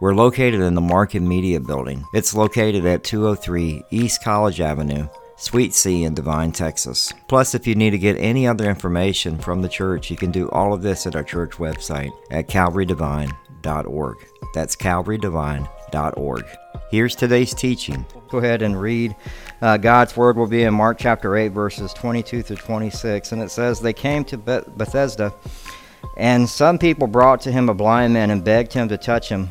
We're located in the Market Media Building. It's located at 203 East College Avenue, Suite C in Devine, Texas. Plus, if you need to get any other information from the church, you can do all of this at our church website at calvarydevine.org. That's calvarydevine.org. Here's today's teaching. Go ahead and read. Uh, God's word will be in Mark chapter 8, verses 22 through 26. And it says, They came to Bethsaida, and some people brought to him a blind man and begged him to touch him.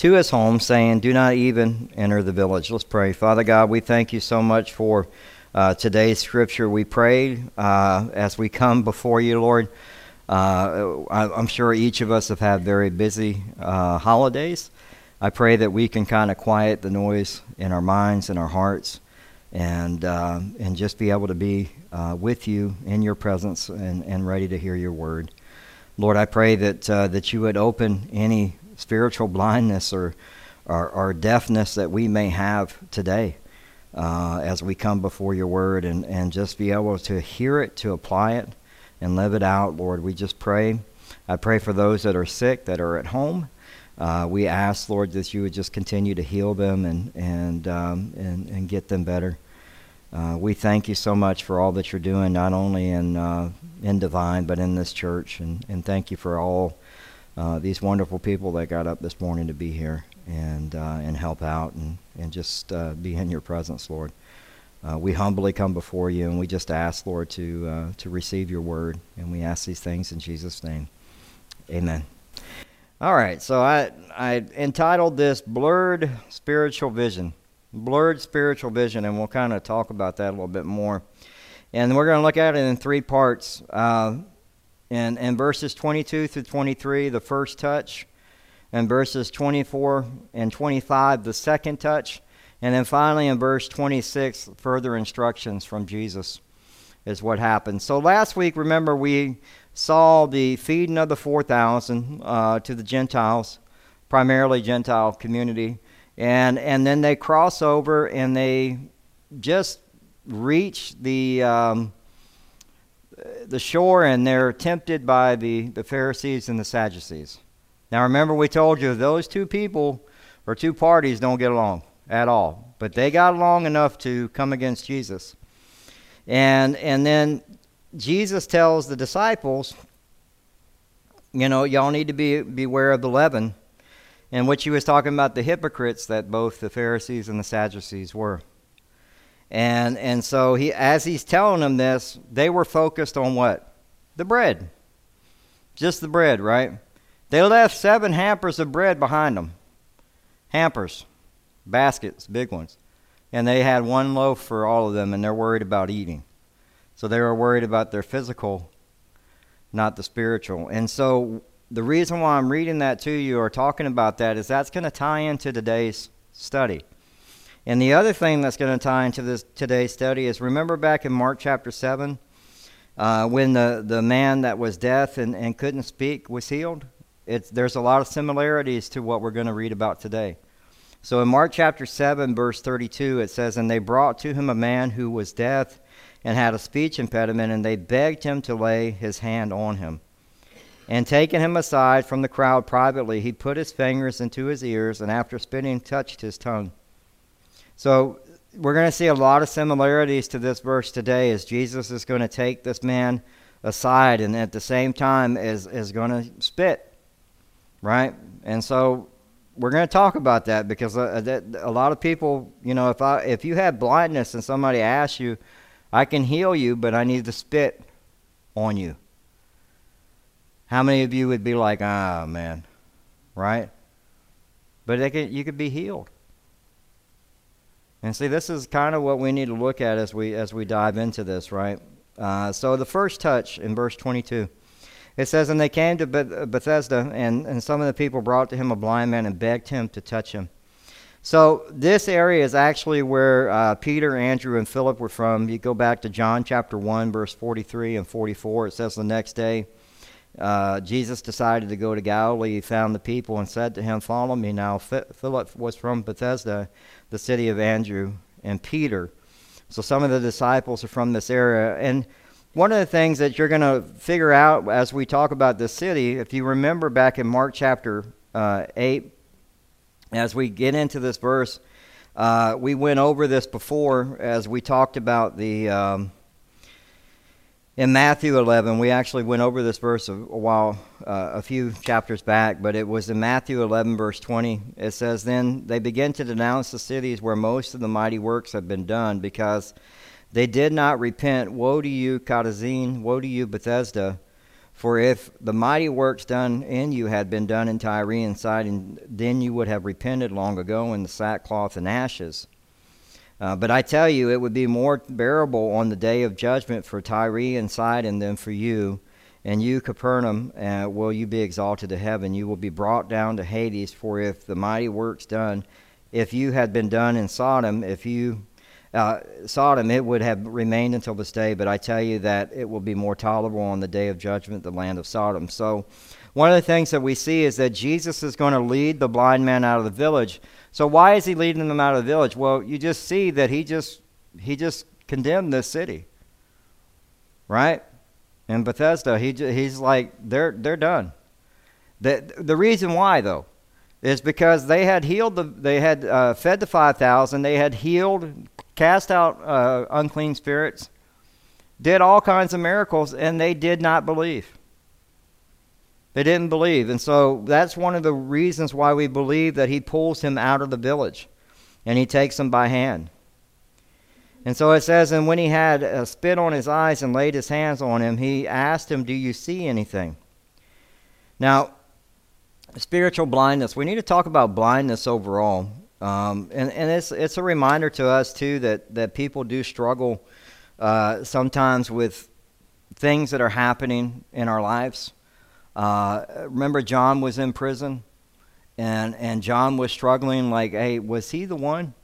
to his home, saying, Do not even enter the village. Let's pray. Father God, we thank you so much for uh, today's scripture. We pray uh, as we come before you, Lord. Uh, I, am sure each of us have had very busy uh, holidays. I pray that we can kind of quiet the noise in our minds and our hearts and, uh, and just be able to be uh, with you in your presence and, and ready to hear your word. Lord, I pray that, that you would open any spiritual blindness or, or, or deafness that we may have today uh, as we come before your word and, and just be able to hear it, to apply it, and live it out, Lord. We just pray. I pray for those that are sick, that are at home. Uh, we ask, Lord, that you would just continue to heal them and, and, um, and, and get them better. Uh, we thank you so much for all that you're doing, not only in, uh, in Devine, but in this church. And, and thank you for all uh, these wonderful people that got up this morning to be here and uh, and help out and and just uh, be in your presence, Lord. Uh, we humbly come before you and we just ask, Lord, to uh, to receive your word, and we ask these things in Jesus' name. Amen. All right, so I I entitled this "Blurred Spiritual Vision." Blurred spiritual vision, and we'll kind of talk about that a little bit more. And we're going to look at it in three parts. In, in verses 22 through 23, the first touch, and verses 24 and 25, the second touch, and then finally in verse 26, further instructions from Jesus is what happened. So last week, remember, we saw the feeding of the 4,000 uh, to the Gentiles, primarily Gentile community, and, and then they cross over and they just reach the. Um, the shore and they're tempted by the, the Pharisees and the Sadducees. Now, remember, we told you those two people or two parties don't get along at all, but they got along enough to come against Jesus. And, and then Jesus tells the disciples, you know, y'all need to be beware of the leaven. And what he was talking about the hypocrites that both the Pharisees and the Sadducees were. And and so he as he's telling them this, they were focused on what? The bread. Just the bread, right? They left seven hampers of bread behind them. Hampers, baskets, big ones. And they had one loaf for all of them, and they're worried about eating. So they were worried about their physical, not the spiritual. And so the reason why I'm reading that to you or talking about that is that's going to tie into today's study. And the other thing that's going to tie into this today's study is remember back in Mark chapter 7 uh, when the, the man that was deaf and, and couldn't speak was healed? It's, there's a lot of similarities to what we're going to read about today. So in Mark chapter 7, verse 32, it says, And they brought to him a man who was deaf and had a speech impediment, and they begged him to lay his hand on him. And taking him aside from the crowd privately, he put his fingers into his ears, and after spitting, touched his tongue. So we're going to see a lot of similarities to this verse today as Jesus is going to take this man aside and at the same time is, is going to spit. Right? And so we're going to talk about that because a, uh, a lot of people, you know, if I if you have blindness and somebody asks you, I can heal you, but I need to spit on you. How many of you would be like, ah, man, right? But could, you could be healed. And see, this is kind of what we need to look at as we as we dive into this, right? Uh, so the first touch in verse 22, it says, "And they came to Bethsaida, and, and some of the people brought to him a blind man and begged him to touch him." So this area is actually where uh, Peter, Andrew, and Philip were from. You go back to John chapter 1, verse 43 and 44. It says the next day, uh, Jesus decided to go to Galilee. He found the people and said to him, Follow me. Now, Philip was from Bethsaida, the city of Andrew and Peter. So some of the disciples are from this area. And one of the things that you're going to figure out as we talk about this city, if you remember back in Mark chapter uh, 8, as we get into this verse, uh, we went over this before as we talked about the. Um, in Matthew 11, we actually went over this verse a, while, uh, a few chapters back, but it was in Matthew 11, verse 20. It says, Then they began to denounce the cities where most of the mighty works have been done, because they did not repent. Woe to you, Chorazin! Woe to you, Bethsaida! For if the mighty works done in you had been done in Tyre and Sidon, then you would have repented long ago in the sackcloth and ashes. Uh, but I tell you, it would be more bearable on the day of judgment for Tyre and Sidon than for you. And you, Capernaum, uh, will you be exalted to heaven? You will be brought down to Hades. For if the mighty works done, if you had been done in Sodom, if you uh, Sodom, it would have remained until this day, but I tell you that it will be more tolerable on the day of judgment, the land of Sodom. So, one of the things that we see is that Jesus is going to lead the blind man out of the village. So, why is he leading them out of the village? Well, you just see that he just he just condemned this city, right? In Bethsaida, he he's like they're they're done. The the reason why though is because they had healed the they had uh, fed the five thousand, they had healed cast out uh, unclean spirits, did all kinds of miracles, and they did not believe. They didn't believe. And so that's one of the reasons why we believe that he pulls him out of the village and he takes him by hand. And so it says, And when he had uh, spit on his eyes and laid his hands on him, he asked him, Do you see anything? Now, spiritual blindness. We need to talk about blindness overall. Um, and and it's, it's a reminder to us, too, that, that people do struggle uh, sometimes with things that are happening in our lives. Uh, remember, John was in prison, and, and John was struggling, like, hey, was he the one?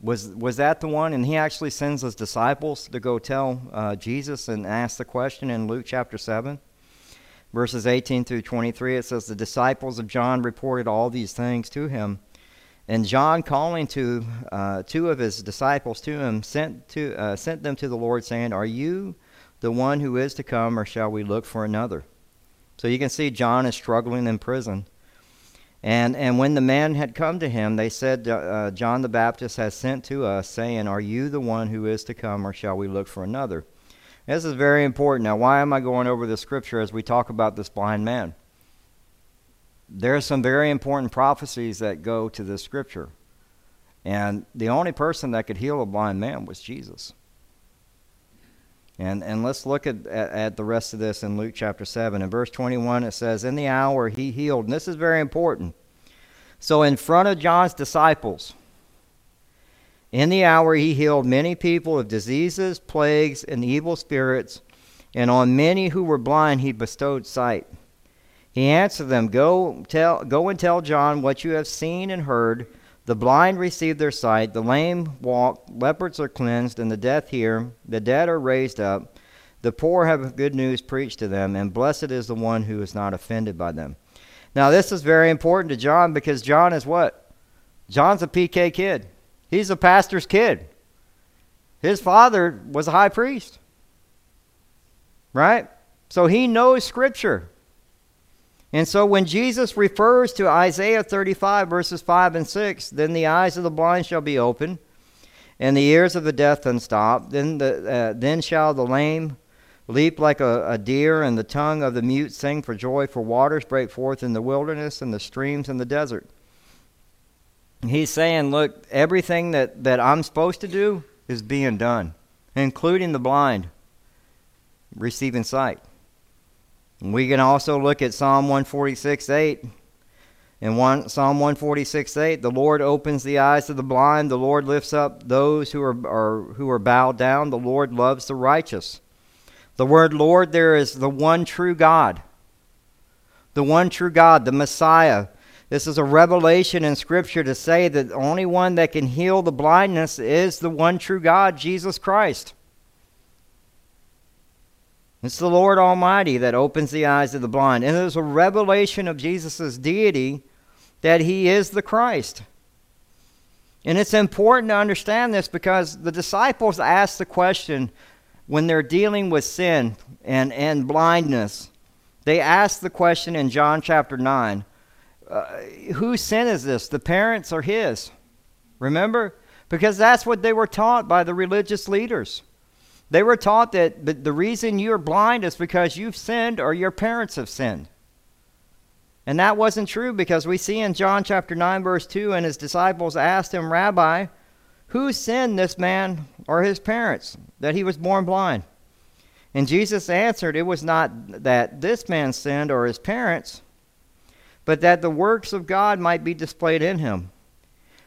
Was, was that the one? And he actually sends his disciples to go tell uh, Jesus and ask the question in Luke chapter 7 verses 18 through 23, it says, The disciples of John reported all these things to him. And John, calling to uh, two of his disciples to him, sent, to, uh, sent them to the Lord, saying, Are you the one who is to come, or shall we look for another? So you can see John is struggling in prison. And, and when the man had come to him, they said, uh, John the Baptist has sent to us, saying, Are you the one who is to come, or shall we look for another? This is very important. Now, why am I going over the scripture as we talk about this blind man? there are some very important prophecies that go to this scripture. And the only person that could heal a blind man was Jesus. And, and let's look at, at, at, the rest of this in Luke chapter 7. In verse 21, it says, In the hour he healed. And this is very important. So, in front of John's disciples, in the hour he healed many people of diseases, plagues, and evil spirits, and on many who were blind he bestowed sight. He answered them, Go, tell, go and tell John what you have seen and heard. The blind receive their sight, the lame walk, lepers are cleansed, and the deaf hear, the dead are raised up, the poor have good news preached to them, and blessed is the one who is not offended by them. Now, this is very important to John because John is what? John's a PK kid. He's a pastor's kid. His father was a high priest. Right? So he knows Scripture. And so when Jesus refers to Isaiah 35, verses 5 and 6, then the eyes of the blind shall be opened, and the ears of the deaf unstopped. Then, the, uh, then shall the lame leap like a, a, deer, and the tongue of the mute sing for joy, for waters break forth in the wilderness, and the streams in the desert. He's saying, look, everything that, that I'm supposed to do, is being done, including the blind receiving sight. We can also look at Psalm 146 8. In one, Psalm 146 8, the Lord opens the eyes of the blind, the Lord lifts up those who are, are, who are bowed down, the Lord loves the righteous. The word Lord there is the one true God. The one true God, the Messiah. This is a revelation in Scripture to say that the only one that can heal the blindness is the one true God, Jesus Christ. It's the Lord Almighty that opens the eyes of the blind. And there's a revelation of Jesus' deity that he is the Christ. And it's important to understand this because the disciples ask the question when they're dealing with sin and, and blindness. They ask the question in John chapter 9 uh, whose sin is this, the parents or his? Remember? Because that's what they were taught by the religious leaders. They were taught that the reason you're blind is because you've sinned or your parents have sinned. And that wasn't true because we see in John chapter 9, verse 2, and his disciples asked him, Rabbi, who sinned this man or his parents that he was born blind? And Jesus answered, It was not that this man sinned or his parents, but that the works of God might be displayed in him.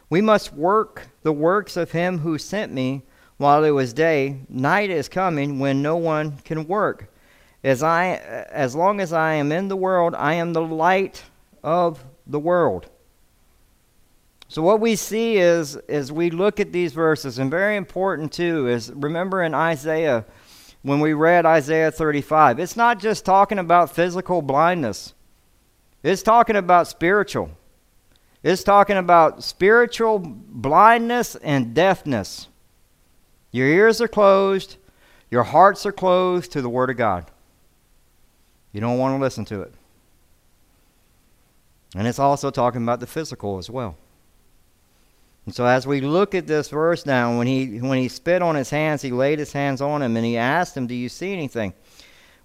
We must work the works of him who sent me while it was day, night is coming when no one can work. As I as long as I am in the world, I am the light of the world. So what we see is as we look at these verses, and very important too, is remember in Isaiah when we read Isaiah 35, it's not just talking about physical blindness. It's talking about spiritual. It's talking about spiritual blindness and deafness. Your ears are closed, your hearts are closed to the Word of God. You don't want to listen to it. And it's also talking about the physical as well. And so as we look at this verse now, when he when he spit on his hands, he laid his hands on him and he asked him, Do you see anything?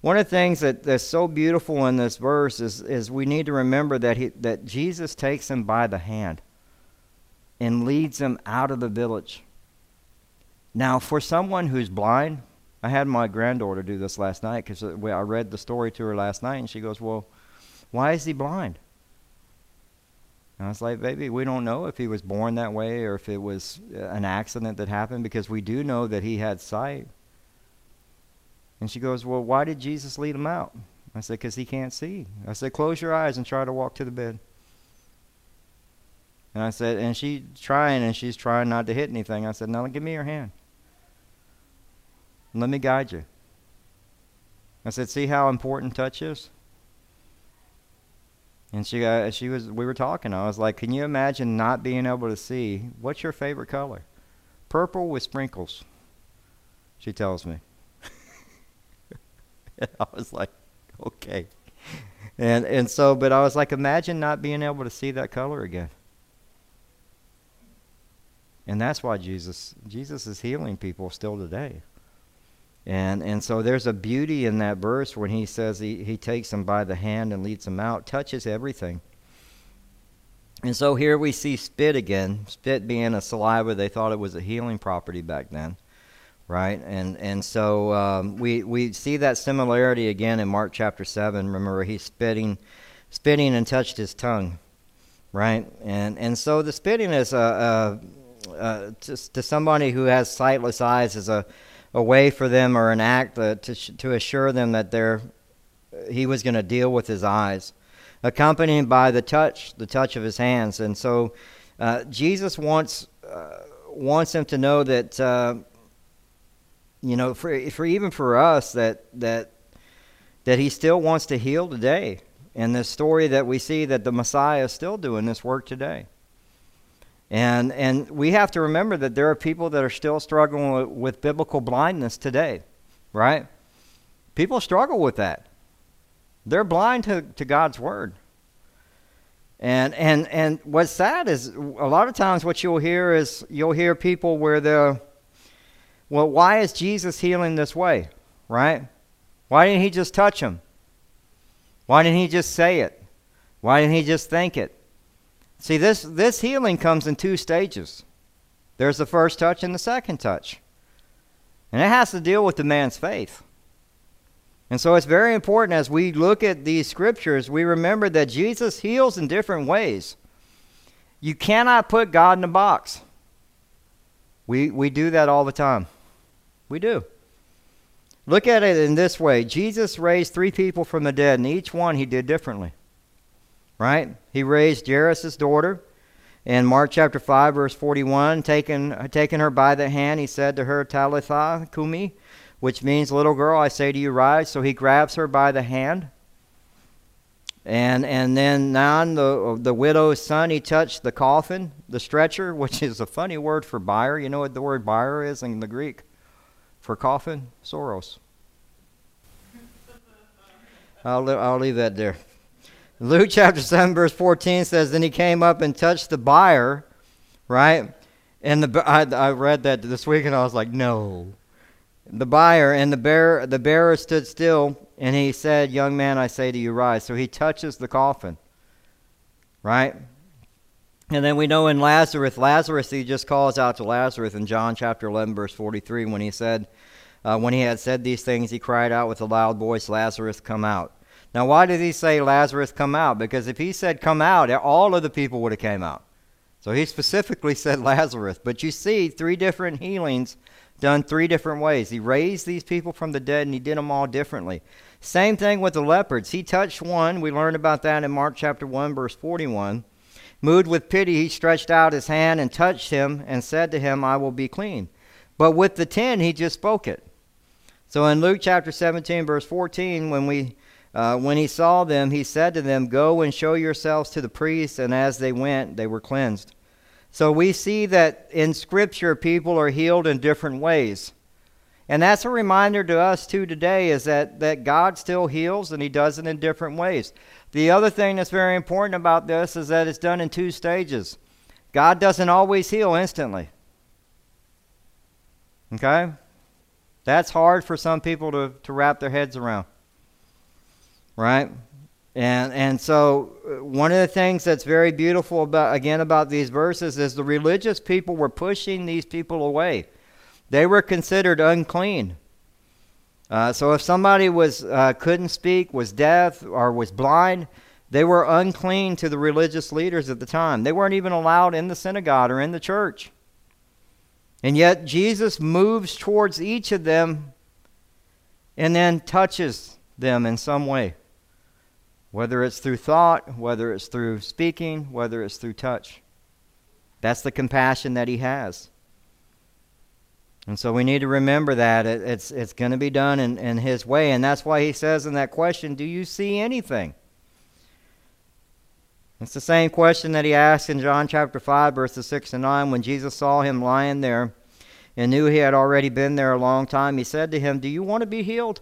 One of the things that, that's so beautiful in this verse is, is we need to remember that he, that Jesus takes him by the hand and leads him out of the village. Now, for someone who's blind, I had my granddaughter do this last night because uh, I read the story to her last night, and she goes, Well, why is he blind? And I was like, Baby, we don't know if he was born that way or if it was uh, an accident that happened because we do know that he had sight. And she goes, Well, why did Jesus lead him out? I said, Because he can't see. I said, Close your eyes and try to walk to the bed. And I said, And she's trying, and she's trying not to hit anything. I said, Now give me your hand. Let me guide you. I said, see how important touch is? And she, uh, she was, we were talking. I was like, can you imagine not being able to see? What's your favorite color? Purple with sprinkles. She tells me. I was like, okay. And and so, but I was like, imagine not being able to see that color again. And that's why Jesus Jesus is healing people still today. And and so there's a beauty in that verse when he says he, he takes them by the hand and leads them out, touches everything. And so here we see spit again, spit being a saliva. They thought it was a healing property back then, right? And and so um, we we see that similarity again in Mark chapter seven. Remember, he's spitting, spitting and touched his tongue, right? And and so the spitting is a, a, a to, to somebody who has sightless eyes is a a way for them or an act uh, to, to assure them that they're, he was going to deal with his eyes, accompanied by the touch, the touch of his hands. And so uh, Jesus wants, uh, wants them to know that, uh, you know, for, for even for us, that, that, that he still wants to heal today. And the story that we see that the Messiah is still doing this work today. And, and we have to remember that there are people that are still struggling with, with biblical blindness today, right? People struggle with that. They're blind to, to God's word. And, and, and what's sad is a lot of times what you'll hear is you'll hear people where they're, well, why is Jesus healing this way, right? Why didn't he just touch him? Why didn't he just say it? Why didn't he just think it? See, this, this healing comes in two stages there's the first touch and the second touch, And it has to deal with the man's faith. And so it's very important as we look at these scriptures, we remember that Jesus heals in different ways. You cannot put God in a box. We, we do that all the time. We do. Look at it in this way Jesus raised three people from the dead, and each one he did differently. Right? He raised Jairus' daughter in Mark chapter 5, verse 41. Taking, taking her by the hand, he said to her, Talitha cumi, which means, Little girl, I say to you, rise. So he grabs her by the hand. And, and then Nain, the, the widow's son, he touched the coffin, the stretcher, which is a funny word for buyer. You know what the word buyer is in the Greek? For coffin? Soros. I'll, I'll leave that there. Luke chapter 7, verse 14 says, Then he came up and touched the buyer, right? And the, I, I read that this week and I was like, no. The buyer and the bearer, the bearer stood still and he said, Young man, I say to you, rise. So he touches the coffin. Right? And then we know in Lazarus, Lazarus, he just calls out to Lazarus in John chapter 11, verse 43, when he said, uh, When he had said these things, he cried out with a loud voice, Lazarus, come out. Now, why did he say Lazarus come out? Because if he said come out, all of the people would have came out. So he specifically said Lazarus. But you see three different healings done three different ways. He raised these people from the dead and he did them all differently. Same thing with the leopards. He touched one. We learned about that in Mark chapter 1, verse 41. Moved with pity, he stretched out his hand and touched him and said to him, I will be clean. But with the ten, he just spoke it. So in Luke chapter 17, verse 14, when, we, uh, when he saw them, he said to them, Go and show yourselves to the priests. And as they went, they were cleansed. So we see that in Scripture, people are healed in different ways. And that's a reminder to us too today is that, that God still heals and he does it in different ways. The other thing that's very important about this is that it's done in two stages. God doesn't always heal instantly. Okay? That's hard for some people to, to wrap their heads around. Right? And and so uh, one of the things that's very beautiful about again about these verses is the religious people were pushing these people away. They were considered unclean. Uh, so if somebody was uh, couldn't speak, was deaf, or was blind, they were unclean to the religious leaders at the time. They weren't even allowed in the synagogue or in the church. And yet Jesus moves towards each of them and then touches them in some way. Whether it's through thought, whether it's through speaking, whether it's through touch. That's the compassion that he has. And so we need to remember that it, it's, it's going to be done in, in His way. And that's why He says in that question, Do you see anything? It's the same question that He asked in John chapter 5, verses 6 and 9, when Jesus saw him lying there and knew he had already been there a long time. He said to him, Do you want to be healed?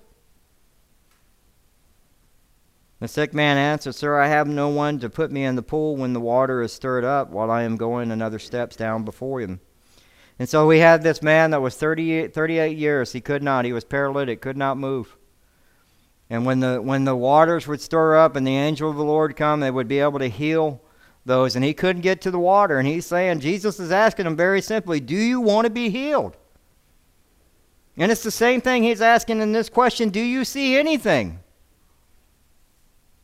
The sick man answered, Sir, I have no one to put me in the pool when the water is stirred up while I am going another steps down before him. And so we had this man that was 38, 38 years. He could not. He was paralytic, could not move. And when the, when the waters would stir up and the angel of the Lord come, they would be able to heal those. And he couldn't get to the water. And he's saying, Jesus is asking him very simply, Do you want to be healed? And it's the same thing he's asking in this question Do you see anything?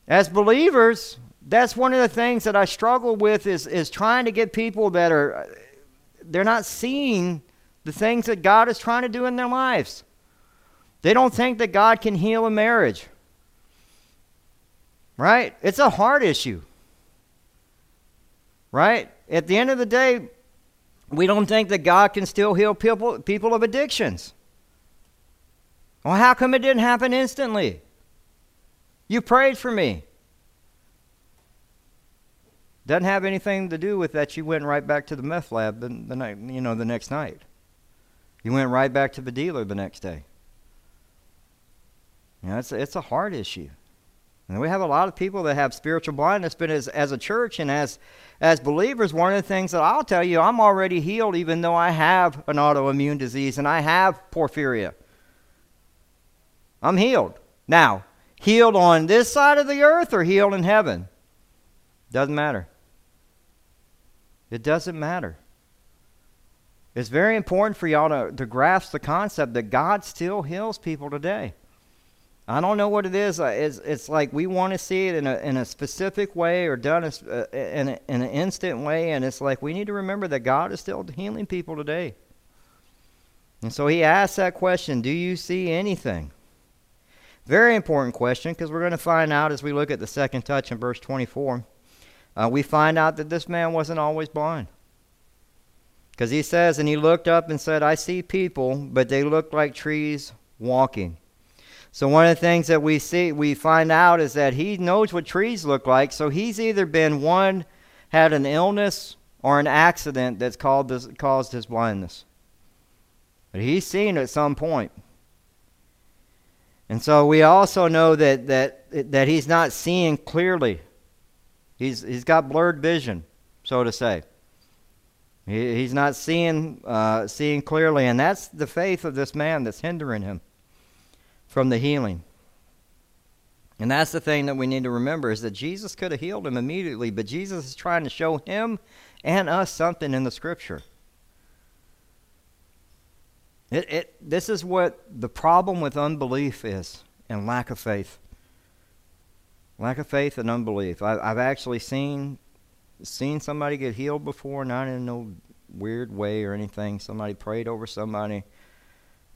As believers, that's one of the things that I struggle with is, is trying to get people that are they're not seeing the things that God is trying to do in their lives. They don't think that God can heal a marriage. Right? It's a heart issue. Right? At the end of the day, we don't think that God can still heal people, people of addictions. Well, how come it didn't happen instantly? You prayed for me. Doesn't have anything to do with that you went right back to the meth lab the, the night, you know, the next night. You went right back to the dealer the next day. You know, it's, it's a heart issue. And we have a lot of people that have spiritual blindness, but as, as a church and as, as believers, one of the things that I'll tell you, I'm already healed even though I have an autoimmune disease and I have porphyria. I'm healed. Now, healed on this side of the earth or healed in heaven? Doesn't matter. It doesn't matter. It's very important for y'all to, to grasp the concept that God still heals people today. I don't know what it is. Uh, it's, it's like we want to see it in a, in a specific way or done a, uh, in, a, in an instant way, and it's like we need to remember that God is still healing people today. And so he asks that question Do you see anything? Very important question because we're going to find out as we look at the second touch in verse 24. Uh, we find out that this man wasn't always blind. Because he says, And he looked up and said, I see people, but they look like trees walking. So one of the things that we see, we find out is that he knows what trees look like. So he's either been one, had an illness, or an accident that's this, caused his blindness. But he's seen at some point. And so we also know that, that, that he's not seeing clearly. He's, he's got blurred vision, so to say. He, he's not seeing, uh, seeing clearly, and that's the faith of this man that's hindering him from the healing. And that's the thing that we need to remember is that Jesus could have healed him immediately, but Jesus is trying to show him and us something in the scripture. It, it, this is what the problem with unbelief is and lack of faith. Lack of faith and unbelief. I, I've actually seen seen somebody get healed before, not in no weird way or anything. Somebody prayed over somebody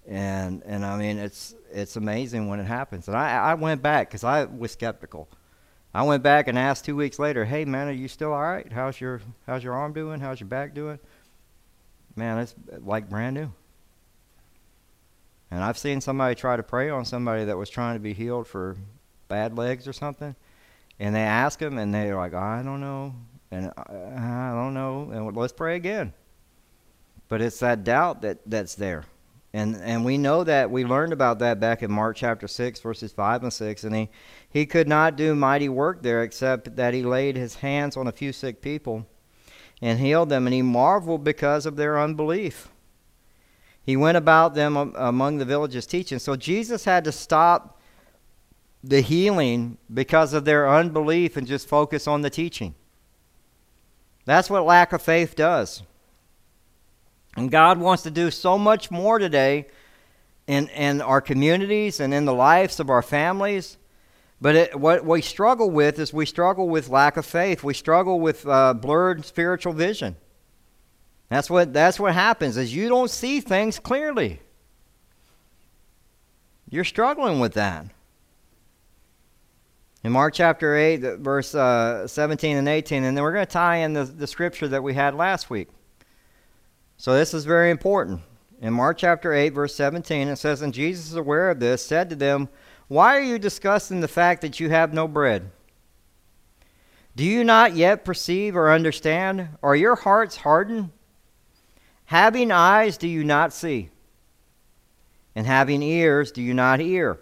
and and I mean it's it's amazing when it happens. And I I went back because I was skeptical. I went back and asked two weeks later, "Hey man, are you still all right? How's your how's your arm doing? How's your back doing?" Man, it's like brand new. And I've seen somebody try to pray on somebody that was trying to be healed for bad legs or something, and they ask them, and they're like, "I don't know," and uh, I don't know, and let's pray again. But it's that doubt that that's there. And and we know that we learned about that back in Mark chapter 6 verses 5 and 6 and he he could not do mighty work there except that he laid his hands on a few sick people and healed them and he marveled because of their unbelief. He went about them among the villages teaching. So Jesus had to stop the healing because of their unbelief and just focus on the teaching. That's what lack of faith does. And God wants to do so much more today in, in our communities and in the lives of our families. But it, what we struggle with is we struggle with lack of faith. We struggle with uh, blurred spiritual vision. That's what, that's what happens is you don't see things clearly. You're struggling with that. In Mark chapter 8, verse uh, 17 and 18, and then we're going to tie in the, the scripture that we had last week. So this is very important. In Mark chapter 8, verse 17, it says, And Jesus, aware of this, said to them, Why are you discussing the fact that you have no bread? Do you not yet perceive or understand? Are your hearts hardened? Having eyes, do you not see? And having ears, do you not hear?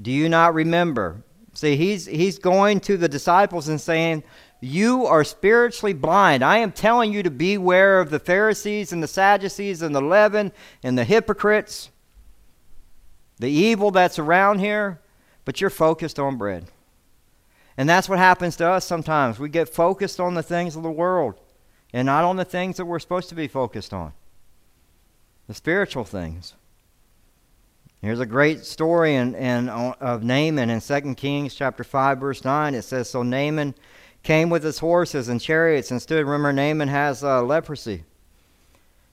Do you not remember? See, he's, he's going to the disciples and saying, you are spiritually blind. I am telling you to beware of the Pharisees and the Sadducees and the leaven and the hypocrites, the evil that's around here, but you're focused on bread. And that's what happens to us sometimes. We get focused on the things of the world and not on the things that we're supposed to be focused on the spiritual things. Here's a great story in, in, of Naaman in 2 Kings chapter 5, verse 9. It says, So Naaman came with his horses and chariots and stood. Remember, Naaman has uh, leprosy.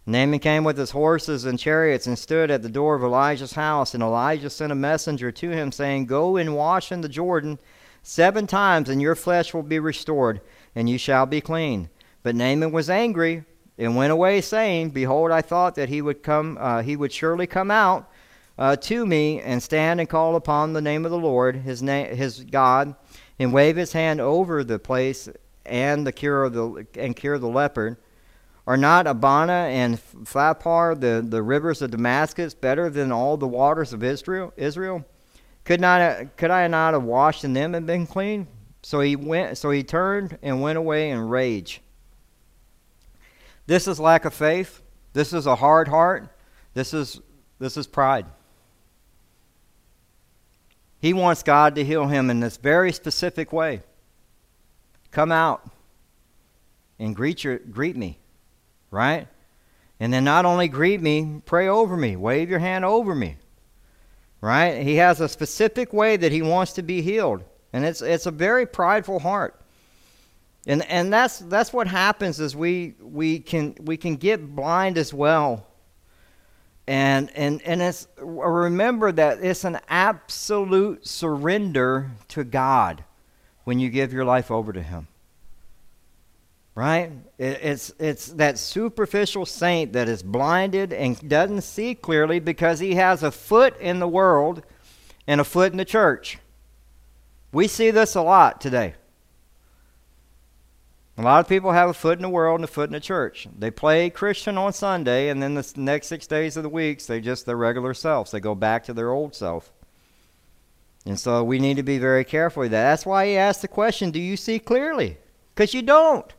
Naaman came with his horses and chariots and stood at the door of Elijah's house. And Elijah sent a messenger to him, saying, Go and wash in the Jordan seven times, and your flesh will be restored, and you shall be clean. But Naaman was angry and went away, saying, Behold, I thought that he would come, uh, he would surely come out uh, to me and stand and call upon the name of the Lord, his his God and wave his hand over the place and the cure of the and cure the leopard. Are not Abana and Pharpar, the, the rivers of Damascus, better than all the waters of Israel? Israel? Could not could I not have washed in them and been clean? So he went so he turned and went away in rage. This is lack of faith. This is a hard heart. This is this is pride. He wants God to heal him in this very specific way. Come out and greet, your, greet me, right? And then not only greet me, pray over me, wave your hand over me. Right? He has a specific way that he wants to be healed. And it's it's a very prideful heart. And and that's that's what happens is we we can we can get blind as well. And and and it's remember that it's an absolute surrender to God when you give your life over to him right? it's, it's that superficial saint that is blinded and doesn't see clearly because he has a foot in the world and a foot in the church. We see this a lot today. A lot of people have a foot in the world and a foot in the church. They play Christian on Sunday, and then the next six days of the weeks, they just their regular selves. They go back to their old self. And so we need to be very careful with that. That's why he asked the question, Do you see clearly? Because you don't.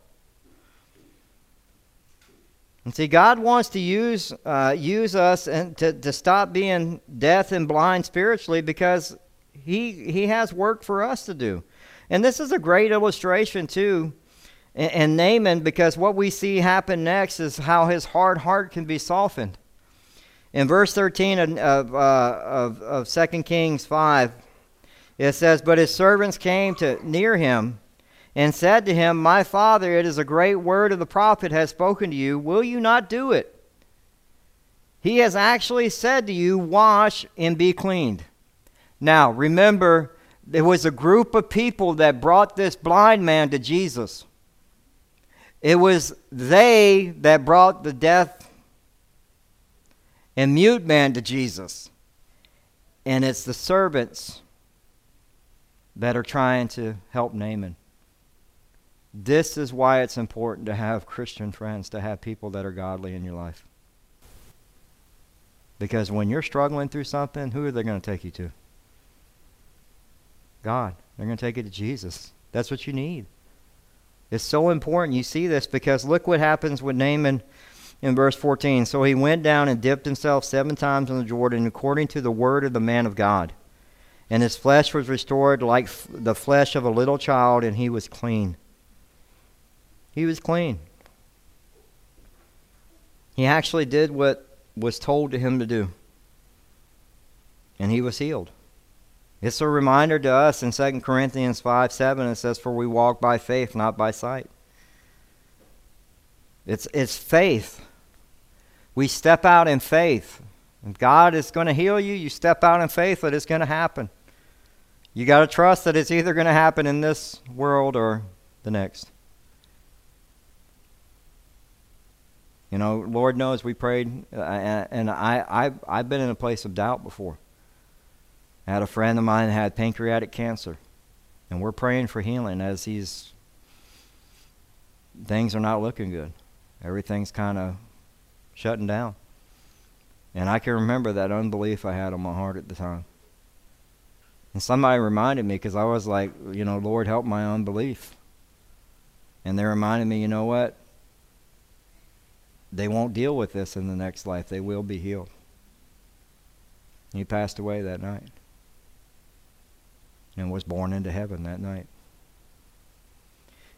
And see, God wants to use, uh, use us and to, to stop being deaf and blind spiritually because he, he has work for us to do. And this is a great illustration, too, in, in Naaman because what we see happen next is how his hard heart can be softened. In verse 13 of, of, uh, of, of 2 Kings 5, it says, But his servants came to near him and said to him, My father, it is a great word of the prophet has spoken to you. Will you not do it? He has actually said to you, Wash and be cleaned. Now, remember, there was a group of people that brought this blind man to Jesus. It was they that brought the deaf and mute man to Jesus. And it's the servants that are trying to help Naaman. This is why it's important to have Christian friends, to have people that are godly in your life. Because when you're struggling through something, who are they going to take you to? God. They're going to take you to Jesus. That's what you need. It's so important you see this because look what happens with Naaman in verse 14. So he went down and dipped himself seven times in the Jordan according to the word of the man of God. And his flesh was restored like f- the flesh of a little child, and he was clean. He was clean. He actually did what was told to him to do. And he was healed. It's a reminder to us in 2 Corinthians 5 7, it says, For we walk by faith, not by sight. It's, it's faith. We step out in faith. If God is going to heal you, you step out in faith that it's going to happen. You got to trust that it's either going to happen in this world or the next. You know, Lord knows we prayed, uh, and I, I, I've been in a place of doubt before. I had a friend of mine that had pancreatic cancer, and we're praying for healing as he's things are not looking good. Everything's kind of shutting down. And I can remember that unbelief I had on my heart at the time. And somebody reminded me because I was like, you know, Lord, help my unbelief. And they reminded me, you know what? they won't deal with this in the next life. They will be healed. He passed away that night and was born into heaven that night.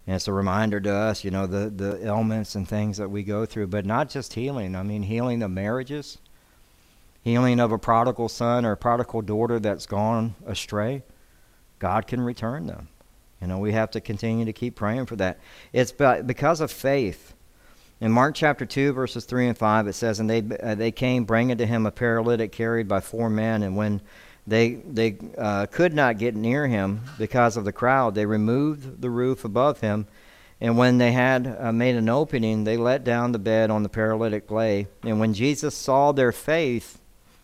And it's a reminder to us, you know, the, the ailments and things that we go through, but not just healing. I mean, healing of marriages, healing of a prodigal son or a prodigal daughter that's gone astray. God can return them. You know, we have to continue to keep praying for that. It's because of faith in Mark chapter 2, verses 3 and 5, it says, And they, uh, they came bringing to him a paralytic carried by four men, and when they, they uh, could not get near him because of the crowd, they removed the roof above him. And when they had uh, made an opening, they let down the bed on the paralytic lay. And when Jesus saw their faith,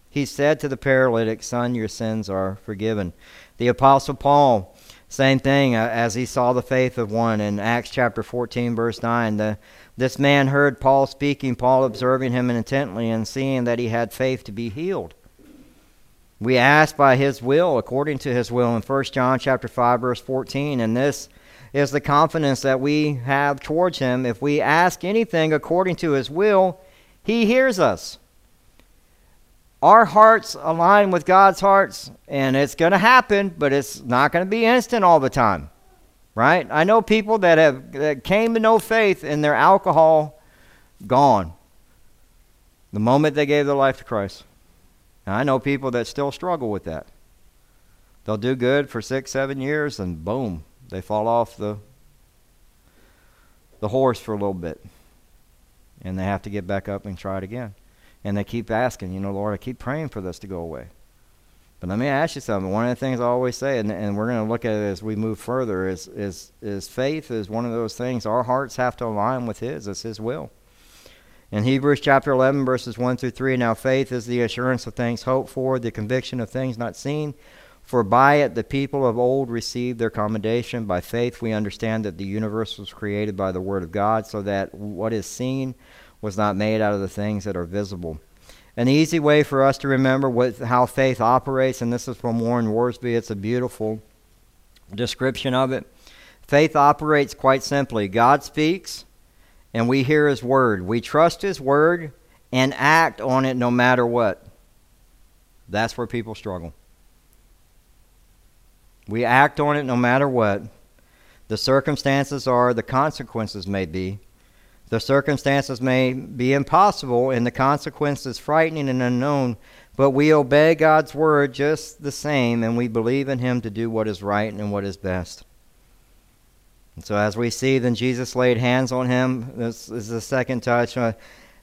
he said to the paralytic, Son, your sins are forgiven. The Apostle Paul, same thing, uh, as he saw the faith of one in Acts chapter 14, verse 9. The, this man heard Paul speaking, Paul observing him intently and seeing that he had faith to be healed. We ask by his will, according to his will, in 1 John chapter 5, verse 14, and this is the confidence that we have towards him. If we ask anything according to his will, he hears us. Our hearts align with God's hearts, and it's going to happen, but it's not going to be instant all the time right? I know people that have that came to know faith and their alcohol gone. The moment they gave their life to Christ. Now, I know people that still struggle with that. They'll do good for six, seven years, and boom, they fall off the the horse for a little bit, and they have to get back up and try it again. And they keep asking, you know, Lord, I keep praying for this to go away. But let me ask you something. One of the things I always say, and, and we're going to look at it as we move further, is, is, is faith is one of those things. Our hearts have to align with His. It's His will. In Hebrews chapter 11, verses 1 through 3, now faith is the assurance of things hoped for, the conviction of things not seen. For by it the people of old received their commendation. By faith we understand that the universe was created by the Word of God, so that what is seen was not made out of the things that are visible. An easy way for us to remember what, how faith operates, and this is from Warren Wiersbe, it's a beautiful description of it. Faith operates quite simply God speaks, and we hear His word. We trust His word and act on it no matter what. That's where people struggle. We act on it no matter what. The circumstances are, the consequences may be. The circumstances may be impossible and the consequences frightening and unknown, but we obey God's word just the same and we believe in Him to do what is right and what is best. And so, as we see, then Jesus laid hands on him. This is the second touch. Uh,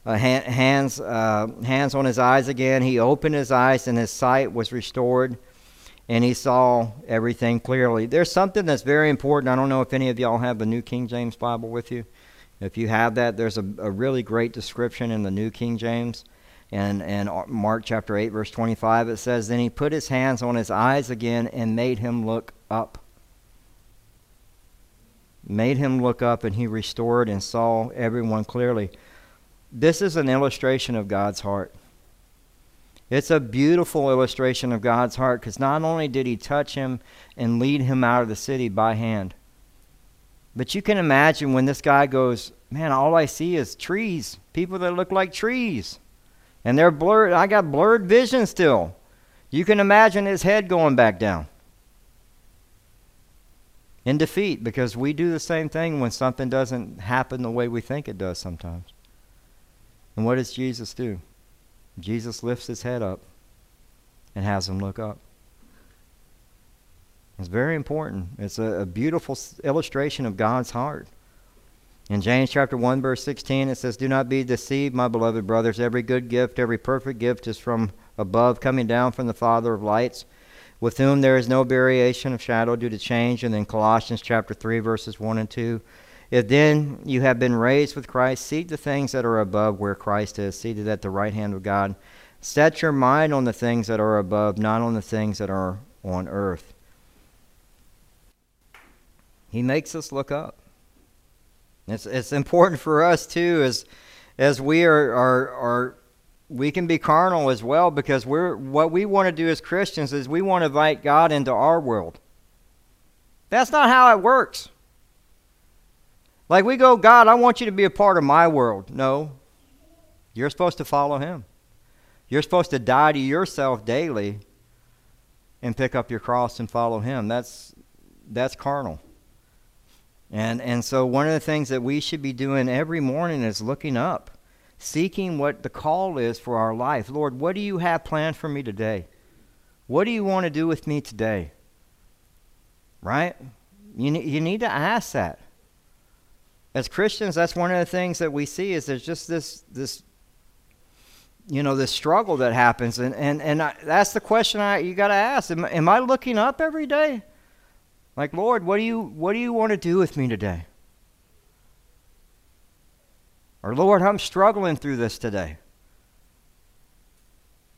uh, hands, uh, hands on his eyes again. He opened his eyes and his sight was restored and he saw everything clearly. There's something that's very important. I don't know if any of y'all have the New King James Bible with you. If you have that, there's a, a really great description in the New King James. And, and Mark chapter 8, verse 25, it says, Then he put his hands on his eyes again and made him look up. Made him look up, and he restored and saw everyone clearly. This is an illustration of God's heart. It's a beautiful illustration of God's heart because not only did he touch him and lead him out of the city by hand, but you can imagine when this guy goes, Man, all I see is trees, people that look like trees. And they're blurred. I got blurred vision still. You can imagine his head going back down in defeat because we do the same thing when something doesn't happen the way we think it does sometimes. And what does Jesus do? Jesus lifts his head up and has him look up. It's very important. It's a, a beautiful illustration of God's heart. In James chapter 1 verse 16 it says, "Do not be deceived, my beloved brothers. Every good gift, every perfect gift is from above, coming down from the Father of lights, with whom there is no variation of shadow due to change." And then Colossians chapter 3 verses 1 and 2, "If then you have been raised with Christ, seek the things that are above where Christ is, seated at the right hand of God. Set your mind on the things that are above, not on the things that are on earth." He makes us look up. It's, it's important for us too, as as we are, are are we can be carnal as well because we're what we want to do as Christians is we want to invite God into our world. That's not how it works. Like we go, God, I want you to be a part of my world. No. You're supposed to follow him. You're supposed to die to yourself daily and pick up your cross and follow him. That's that's carnal. And, and so, one of the things that we should be doing every morning is looking up, seeking what the call is for our life. Lord, what do you have planned for me today? What do you want to do with me today? Right? You, you need to ask that. As Christians, that's one of the things that we see is there's just this, this you know, this struggle that happens. And, and, and I, that's the question I, you got to ask. Am, am I looking up every day? Like, Lord, what do you what do you want to do with me today? Or Lord, I'm struggling through this today.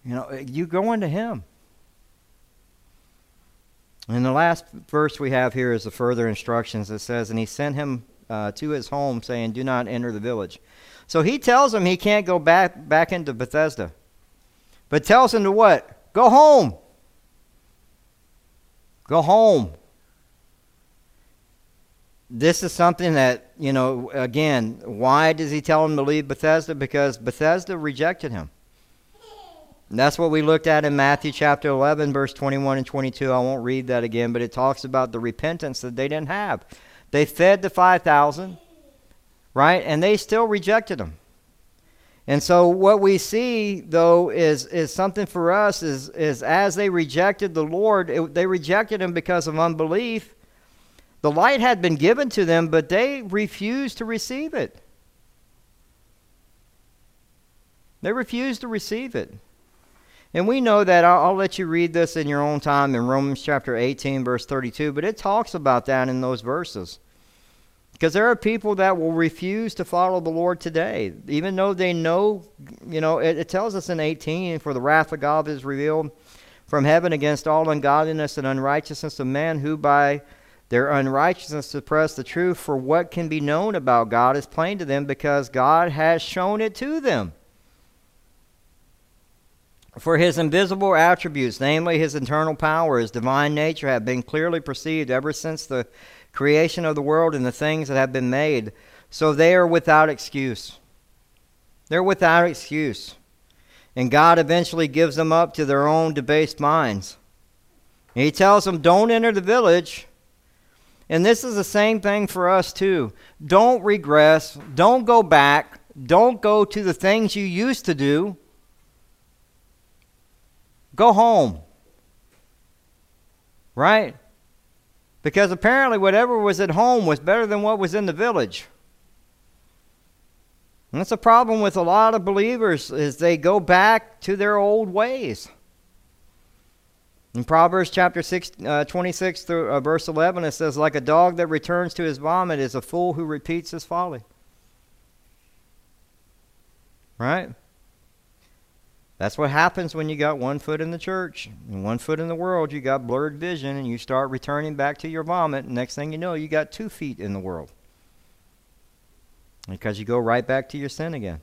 You know, you go into him. And the last verse we have here is the further instructions. It says, And he sent him uh, to his home, saying, Do not enter the village. So he tells him he can't go back, back into Bethsaida. But tells him to what? Go home. Go home this is something that, you know, again, why does he tell him to leave Bethsaida? Because Bethsaida rejected him. And that's what we looked at in Matthew chapter 11, verse 21 and 22. I won't read that again, but it talks about the repentance that they didn't have. They fed the 5,000, right? And they still rejected him. And so what we see though is is something for us is is as they rejected the Lord, it, they rejected him because of unbelief. The light had been given to them, but they refused to receive it. They refused to receive it. And we know that, I'll, I'll, let you read this in your own time in Romans chapter 18, verse 32, but it talks about that in those verses. Because there are people that will refuse to follow the Lord today, even though they know, you know, it, it tells us in 18, for the wrath of God is revealed from heaven against all ungodliness and unrighteousness of men who by their unrighteousness suppress the truth, for what can be known about God is plain to them because God has shown it to them. For his invisible attributes, namely his eternal power, his divine nature, have been clearly perceived ever since the creation of the world and the things that have been made. So they are without excuse. They're without excuse. And God eventually gives them up to their own debased minds. And he tells them, Don't enter the village. And this is the same thing for us, too. Don't regress. Don't go back. Don't go to the things you used to do. Go home. Right? Because apparently, whatever was at home was better than what was in the village. And that's a problem with a lot of believers is they go back to their old ways. In Proverbs chapter six, uh, 26 through uh, verse 11, it says, Like a dog that returns to his vomit is a fool who repeats his folly. Right? That's what happens when you got one foot in the church and one foot in the world. You got blurred vision and you start returning back to your vomit. Next thing you know, you got two feet in the world. Because you go right back to your sin again.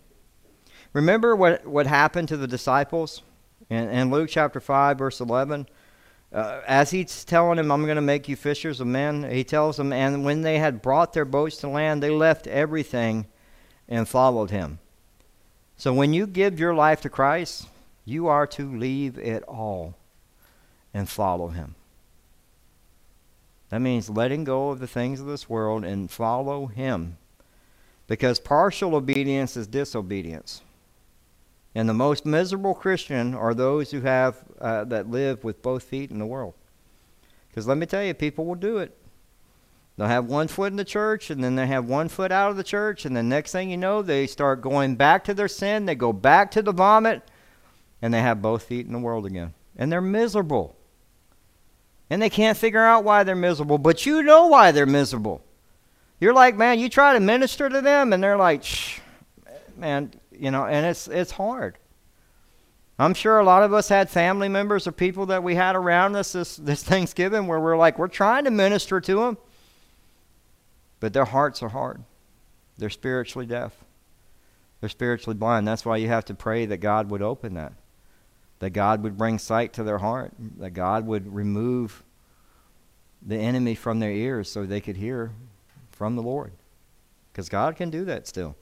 Remember what, what happened to the disciples in, in Luke chapter 5, verse 11? Uh, as he's telling them, I'm going to make you fishers of men, he tells them, and when they had brought their boats to land, they left everything and followed him. So when you give your life to Christ, you are to leave it all and follow him. That means letting go of the things of this world and follow him. Because partial obedience is disobedience. And the most miserable Christian are those who have uh, that live with both feet in the world. Because let me tell you, people will do it. They'll have one foot in the church, and then they have one foot out of the church, and the next thing you know, they start going back to their sin. They go back to the vomit, and they have both feet in the world again. And they're miserable. And they can't figure out why they're miserable, but you know why they're miserable. You're like, man, you try to minister to them, and they're like, Shh, man, you know, and it's it's hard. I'm sure a lot of us had family members or people that we had around us this, this Thanksgiving where we're like, we're trying to minister to them, but their hearts are hard. They're spiritually deaf. They're spiritually blind. That's why you have to pray that God would open that. That God would bring sight to their heart. That God would remove the enemy from their ears so they could hear from the Lord. Because God can do that still.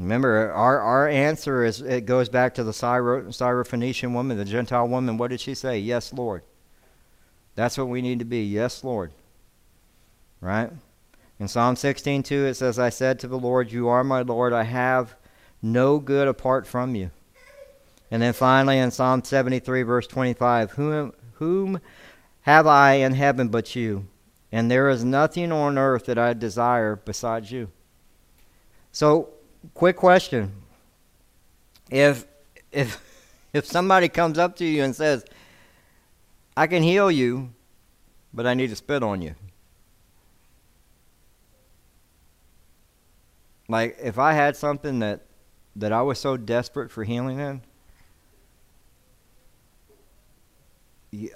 Remember, our, our answer is it goes back to the Syro, Syrophoenician woman, the Gentile woman. What did she say? Yes, Lord. That's what we need to be. Yes, Lord right? In Psalm 16:2 it says, "I said to the Lord, you are my Lord. I have no good apart from you." And then finally in Psalm 73 verse 25, "Whom whom have I in heaven but you? And there is nothing on earth that I desire besides you." So, quick question. If if if somebody comes up to you and says, "I can heal you, but I need to spit on you." Like if I had something that that I was so desperate for healing in,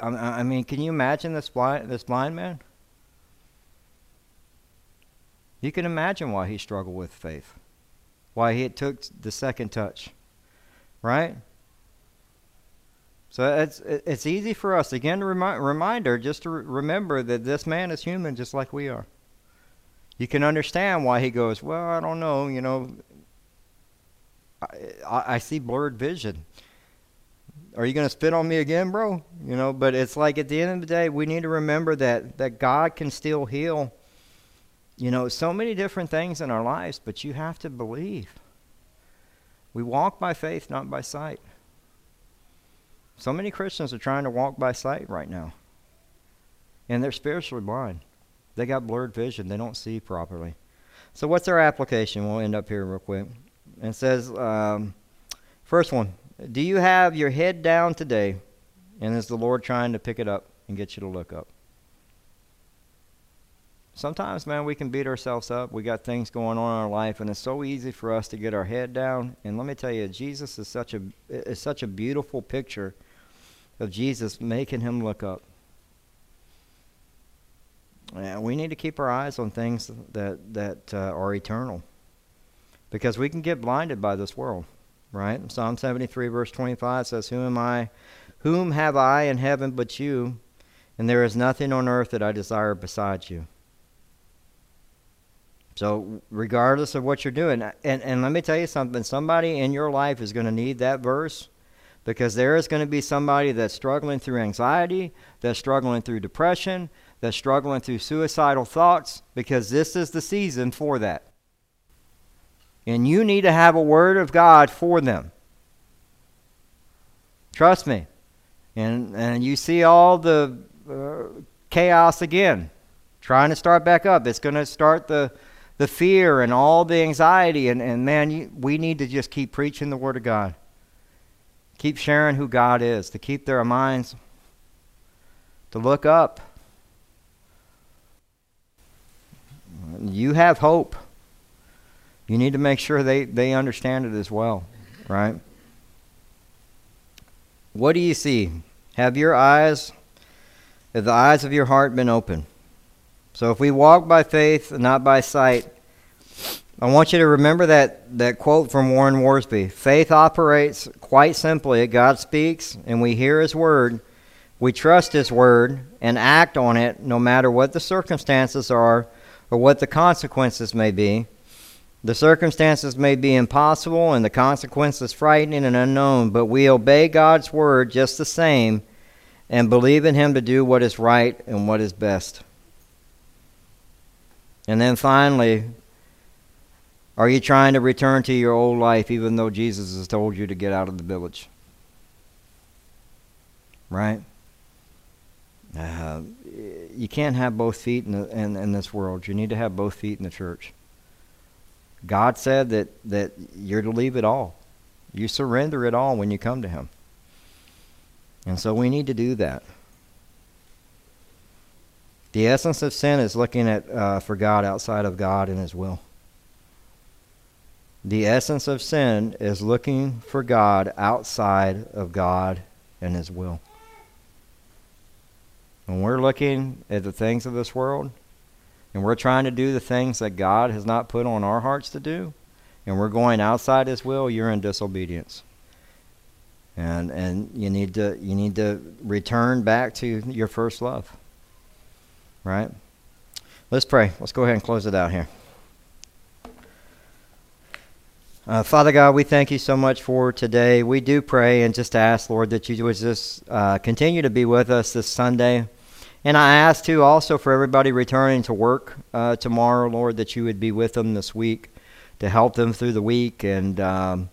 I mean, can you imagine this blind this blind man? You can imagine why he struggled with faith, why he took the second touch, right? So it's it's easy for us again. Remi- reminder, just to re- remember that this man is human, just like we are you can understand why he goes, Well, I don't know, you know, I, I see blurred vision. Are you going to spit on me again, bro? You know, but it's like at the end of the day, we need to remember that, that God can still heal you know, so many different things in our lives, but you have to believe. We walk by faith, not by sight. So many Christians are trying to walk by sight right now. And they're spiritually blind. They got blurred vision. They don't see properly. So, what's our application? We'll end up here real quick. And says, um, first one, do you have your head down today? And is the Lord trying to pick it up and get you to look up? Sometimes, man, we can beat ourselves up. We got things going on in our life, and it's so easy for us to get our head down. And let me tell you, Jesus is such a is such a beautiful picture of Jesus making him look up. And we need to keep our eyes on things that that uh, are eternal, because we can get blinded by this world, right? Psalm 73 verse 25 says, "Who am I? Whom have I in heaven but you? And there is nothing on earth that I desire besides you." So, regardless of what you're doing, and, and let me tell you something somebody in your life is going to need that verse because there is going to be somebody that's struggling through anxiety, that's struggling through depression, that's struggling through suicidal thoughts because this is the season for that. And you need to have a word of God for them. Trust me. And, and you see all the uh, chaos again, trying to start back up. It's going to start the the fear and all the anxiety. And, and man, you, we need to just keep preaching the Word of God. Keep sharing who God is, to keep their minds, to look up. You have hope. You need to make sure they, they understand it as well, right? What do you see? Have your eyes, have the eyes of your heart been open? So if we walk by faith not by sight, I want you to remember that, that quote from Warren Wiersbe. Faith operates quite simply. God speaks, and we hear His word. We trust His word and act on it no matter what the circumstances are or what the consequences may be. The circumstances may be impossible and the consequences frightening and unknown, but we obey God's word just the same and believe in Him to do what is right and what is best. And then finally, are you trying to return to your old life even though Jesus has told you to get out of the village? Right? Uh, you can't have both feet in, the, in, in this world. You need to have both feet in the church. God said that, that you're to leave it all. You surrender it all when you come to Him. And so we need to do that. The essence of sin is looking at uh, for God outside of God and His will. The essence of sin is looking for God outside of God and His will. When we're looking at the things of this world, and we're trying to do the things that God has not put on our hearts to do, and we're going outside His will, you're in disobedience. And and you need to you need to return back to your first love right? Let's pray. Let's go ahead and close it out here. Uh, Father God, we thank you so much for today. We do pray and just ask, Lord, that you would just uh, continue to be with us this Sunday. And I ask, too, also for everybody returning to work uh, tomorrow, Lord, that you would be with them this week to help them through the week and um,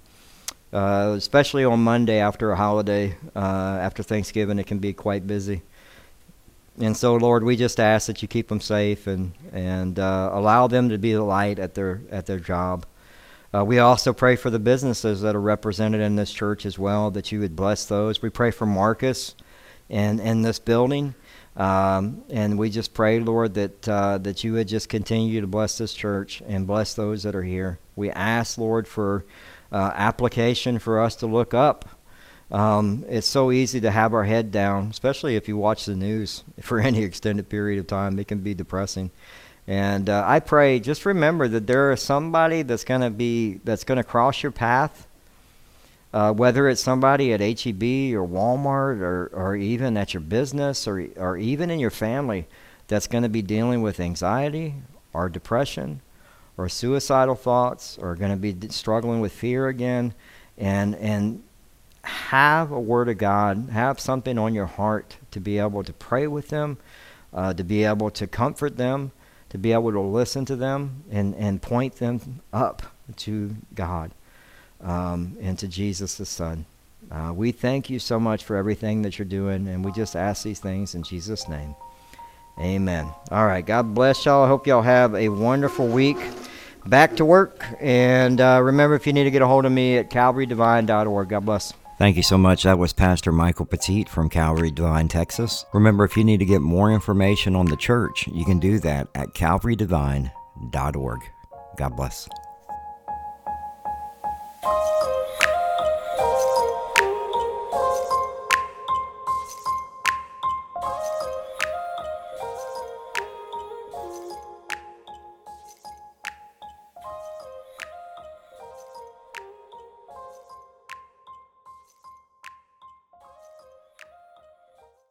uh, especially on Monday after a holiday, uh, after Thanksgiving, it can be quite busy. And so, Lord, we just ask that you keep them safe and and uh, allow them to be the light at their at their job. Uh, we also pray for the businesses that are represented in this church as well, that you would bless those. We pray for Marcus and in this building. Um, and we just pray, Lord, that uh, that you would just continue to bless this church and bless those that are here. We ask, Lord, for uh, application for us to look up um, it's so easy to have our head down, especially if you watch the news for any extended period of time. It can be depressing. And uh, I pray, just remember that there is somebody that's going to be that's going to cross your path. Uh, whether it's somebody at HEB or Walmart or, or even at your business or, or even in your family that's going to be dealing with anxiety or depression or suicidal thoughts or going to be struggling with fear again. And, and have a word of God, have something on your heart to be able to pray with them, uh, to be able to comfort them, to be able to listen to them and, and point them up to God um, and to Jesus the Son. Uh, we thank you so much for everything that you're doing, and we just ask these things in Jesus' name. Amen. All right. God bless y'all. I hope y'all have a wonderful week. Back to work. And uh, remember, if you need to get a hold of me at calvarydevine.org. God bless. Thank you so much. That was Pastor Michael Petit from Calvary Devine, Texas. Remember, if you need to get more information on the church, you can do that at calvarydevine.org. God bless.